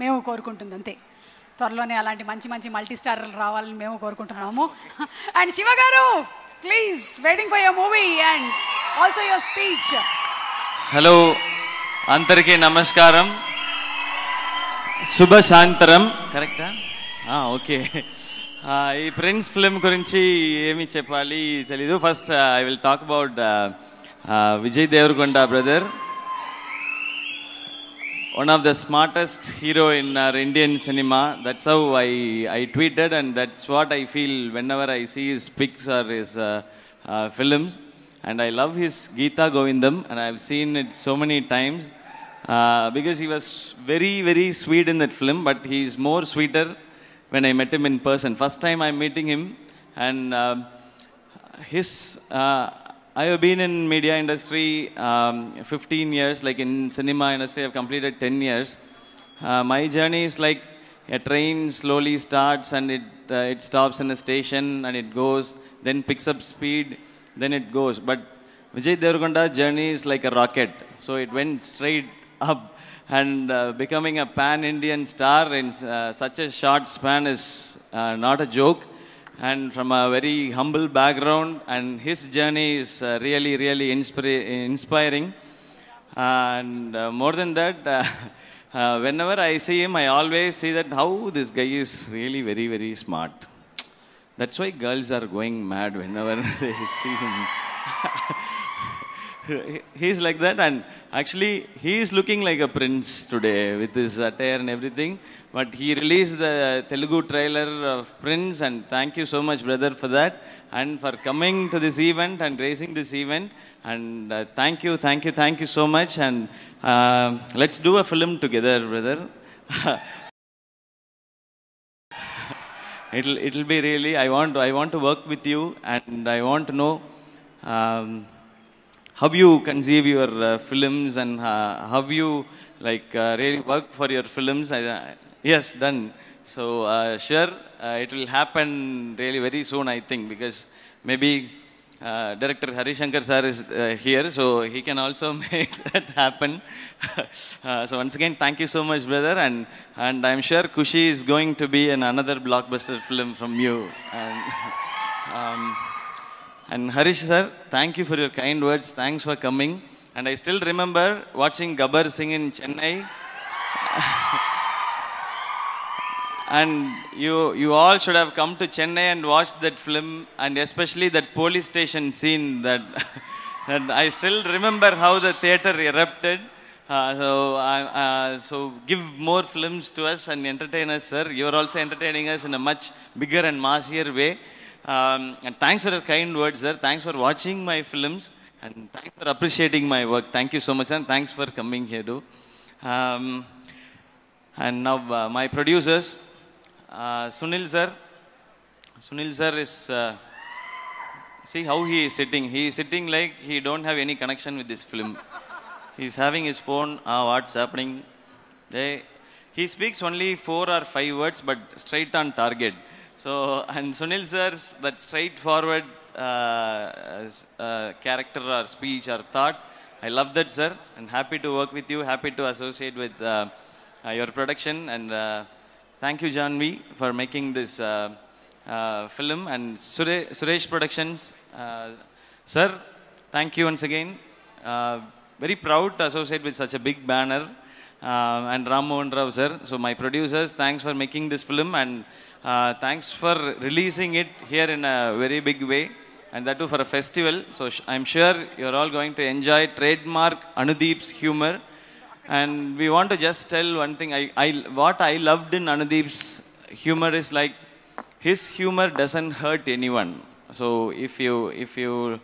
మేము కోరుకుంటుంది అంతే త్వరలోనే అలాంటి మంచి మంచి మల్టీ స్టార్లు రావాలని మేము కోరుకుంటున్నాము. And Shiva garu please waiting for your movie and also your speech. Hello అందరికీ నమస్కారం. శుభ సాయంత్రం కరెక్టా ఓకే. ఈ ప్రిన్స్ ఫిలిం గురించి ఏమి చెప్పాలి తెలీదు. First I will talk about Vijay Deverakonda brother. One of the smartest hero in our Indian cinema. That's how I, I tweeted, and that's what I feel whenever I see his pics or his uh, uh, films. And I love his Gita Govindam, and I've seen it so many times uh, because he was very, very sweet in that film, but he's more sweeter when I met him in person. First time I'm meeting him, and uh, his uh, I have been in media industry um, 15 years, like in cinema industry, I've completed 10 years. Uh, my journey is like a train slowly starts and it, uh, it stops in a station and it goes, then picks up speed, then it goes. But Vijay Devarakonda journey is like a rocket. So it went straight up and uh, becoming a pan-Indian star in uh, such a short span is uh, not a joke and from a very humble background and his journey is uh, really really inspiring. And uh, more than that uh, uh, whenever i see him i always see that how this guy is really very very smart. That's why girls are going mad whenever they see him he's like that and actually he is looking like a prince today with his attire and everything but he released the telugu trailer of prince and thank you so much brother for that and for coming to this event and raising this event and uh, thank you thank you thank you so much and uh, let's do a film together brother. It'll it'll be really i want i want to work with you and i want to know um, how you conceive your uh, films and uh, how you like uh, really work for your films? Uh, yes done. So uh, sure uh, it will happen really very soon i think because maybe director Harish Shankar sir is here so he can also make that happen. So once again thank you so much brother and and i'm sure kushi is going to be in another blockbuster film from you. And, um, and Harish sir, thank you for your kind words. Thanks for coming. And I still remember watching Gabbar Singh in Chennai. and you, you all should have come to Chennai and watched that film, and especially that police station scene that, that I still remember how the theater erupted. Uh, so, uh, uh, so give more films to us and entertain us, sir. You are also entertaining us in a much bigger and massier way. Um, and thanks for your kind words, sir. Thanks for watching my films and thanks for appreciating my work. Thank you so much, and thanks for coming here, too. Um, and now uh, my producers, uh, Sunil sir. Sunil sir is uh, see how he is sitting. He is sitting like he don't have any connection with this film. He's having his phone. Ah, what's happening? They, he speaks only four or five words, but straight on target. So, and Sunil sir's that straightforward uh, uh, character or speech or thought, I love that, sir. And happy to work with you. Happy to associate with uh, uh, your production. And uh, thank you, John Janvi, for making this uh, film. And Sure- Suresh Productions, sir, thank you once again. Very proud to associate with such a big banner. Uh, and Ram Mohan Rao, sir. So, my producers, thanks for making this film and uh, thanks for releasing it here in a very big way. And that too for a festival. So, I'm sure you're all going to enjoy trademark Anudeep's humor. And we want to just tell one thing. I, I, what I loved in Anudeep's humor is like his humor doesn't hurt anyone. So if you if you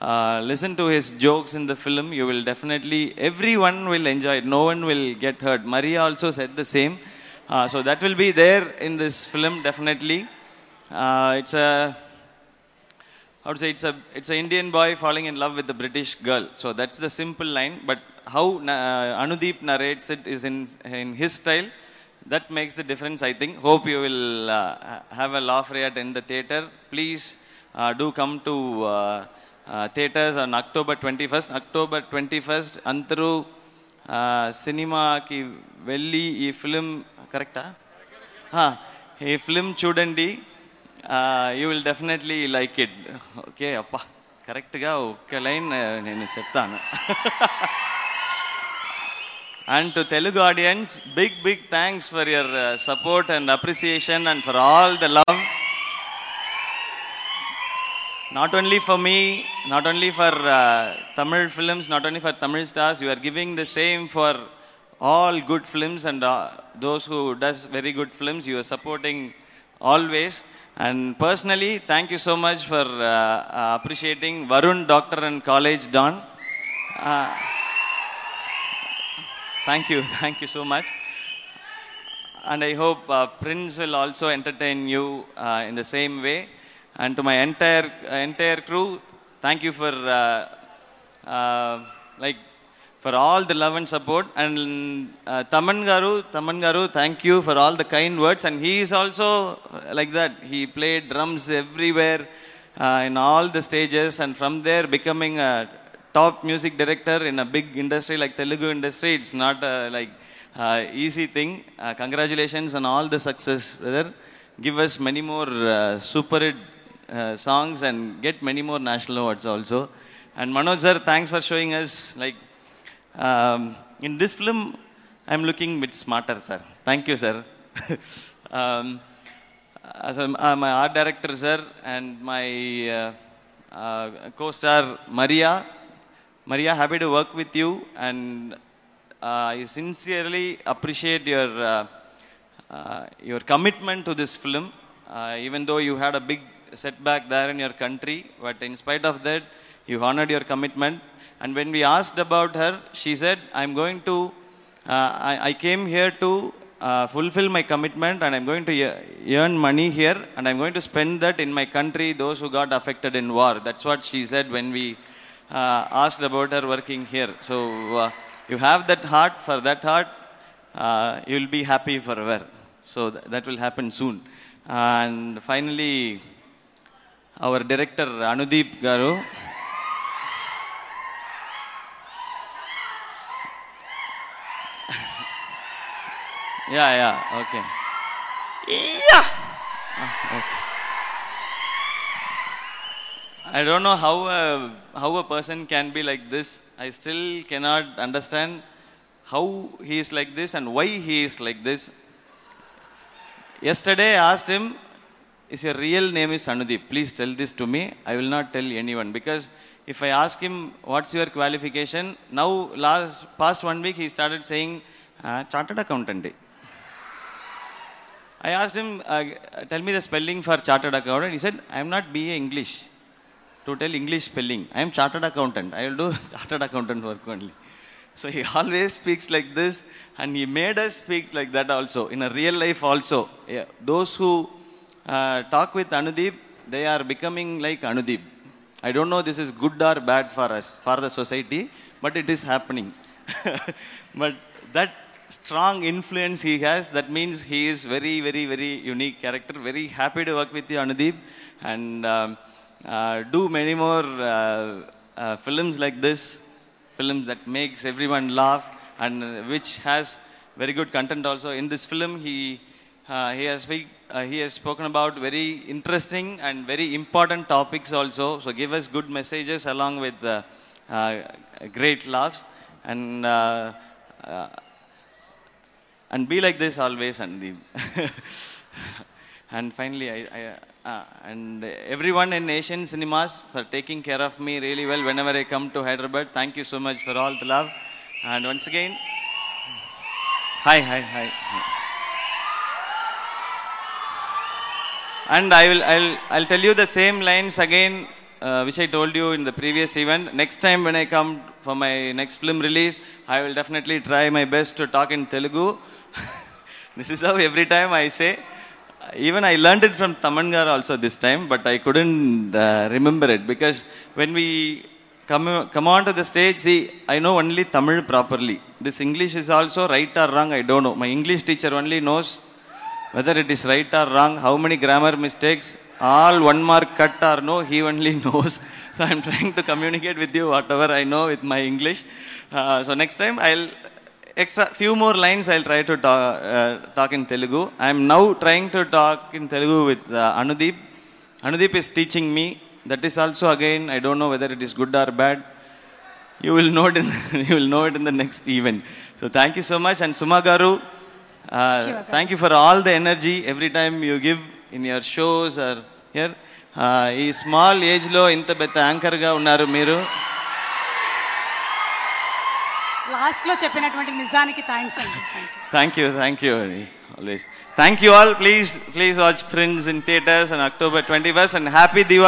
uh, listen to his jokes in the film, you will definitely everyone will enjoy it. No one will get hurt. Maria also said the same. Uh, so that will be there in this film definitely. Uh, it's how to say it's a it's an Indian boy falling in love with a British girl. So that's the simple line. But how uh, Anudeep narrates it is in in his style. That makes the difference. I think. Hope you will uh, have a laugh riot in the theater. Please do come to theatres uh, theaters on October 21st. October 21st. అందరూ సినిమాకి వెళ్ళి ఈ film కరెక్టా? ఈ film చూడండి. You will definitely like it. Okay అప్ప. కరెక్ట్గా ఒక్క లైన్ నేను చెప్తాను. And to Telugu audience big big thanks for your support and appreciation and for all the love. Not only for me, not only for uh, Tamil films, not only for Tamil stars, you are giving the same for all good films and uh, those who does very good films, you are supporting always. And personally, thank you so much for uh, uh, appreciating Varun Doctor and College Don. Uh, thank you, thank you so much. And I hope uh, Prince will also entertain you in the same way. And to my entire entire crew, thank you for uh, uh, like for all the love and support. And uh, Thaman Garu, Thaman Garu, thank you for all the kind words. And he is also like that. He played drums everywhere uh, in all the stages, and from there becoming a top music director in a big industry like Telugu industry. It's not a like uh, easy thing. Uh, congratulations on all the success, brother. Give us many more uh, super uh, songs and get many more national awards also. And Manoj sir, thanks for showing us like um, in this film. I'm looking bit smarter, sir. Thank you, sir. um, as a, uh, my art director, sir, and my uh, uh, co-star Maria. Maria, happy to work with you, and uh, I sincerely appreciate your uh, your commitment to this film. Even though you had a big setback there in your country, but in spite of that, you honored your commitment. And when we asked about her, she said, "I'm going to. Uh, I, I came here to uh, fulfill my commitment, and I'm going to earn money here, and I'm going to spend that in my country. Those who got affected in war. That's what she said when we." uh, asked about her working here. So uh, you have that heart. For that heart, uh, you will be happy forever. So th- that will happen soon. And finally, our director Anudeep Garu. yeah, yeah, okay. Yeah. Ah, okay. I don't know how a, how a person can be like this. I still cannot understand how he is like this and why he is like this. Yesterday I asked him, is your real name is Anudeep? Please tell this to me. I will not tell anyone because if I ask him what's your qualification, now last past one week he started saying uh, chartered accountant. I asked him, uh, tell me the spelling for chartered accountant. He said, I am not BA English to tell English spelling. I am chartered accountant. I will do chartered accountant work only. So he always speaks like this, and he made us speak like that also in a real life also. Yeah, those who uh, talk with Anudeep, they are becoming like Anudeep. I don't know this is good or bad for us, for the society, but it is happening. but that strong influence he has, that means he is very, very, very unique character. Very happy to work with you, Anudeep, and um, uh, do many more uh, uh, films like this, films that makes everyone laugh and which has very good content also. In this film, he uh, he has speak, uh, he has spoken about very interesting and very important topics also. So give us good messages along with uh, uh, great laughs and. Uh, uh, and be like this always, Anudeep. and finally, I, I uh, and everyone in Asian Cinemas for taking care of me really well whenever I come to Hyderabad. Thank you so much for all the love. And once again, hi, hi, hi. And I will, I'll, I'll tell you the same lines again, uh, which I told you in the previous event. Next time when I come for my next film release, I will definitely try my best to talk in Telugu. this is how every time I say. Even I learned it from Tamangar also this time, but I couldn't uh, remember it because when we come, come onto the stage, see, I know only Tamil properly. This English is also right or wrong, I don't know. My English teacher only knows whether it is right or wrong, how many grammar mistakes, all one mark cut or no, he only knows. So I'm trying to communicate with you whatever I know with my English. Uh, so next time I'll extra few more lines I'll try to talk, uh, talk in Telugu. I'm now trying to talk in Telugu with uh, Anudeep. Anudeep is teaching me. That is also again, I don't know whether it is good or bad. You will know it in you will know it in the next event. So thank you so much. And Suma thank you for all the energy every time you give in your shows are here ఈ small ఏజ్లో ఇంత పెద్ద యాంకర్గా ఉన్నారు మీరు. లాస్ట్లో చెప్పినటువంటి నిజానికి thanks అండి. థ్యాంక్ యూ థ్యాంక్ యూ అండి always thank you all please please watch friends in theatres and October twenty first and happy Diva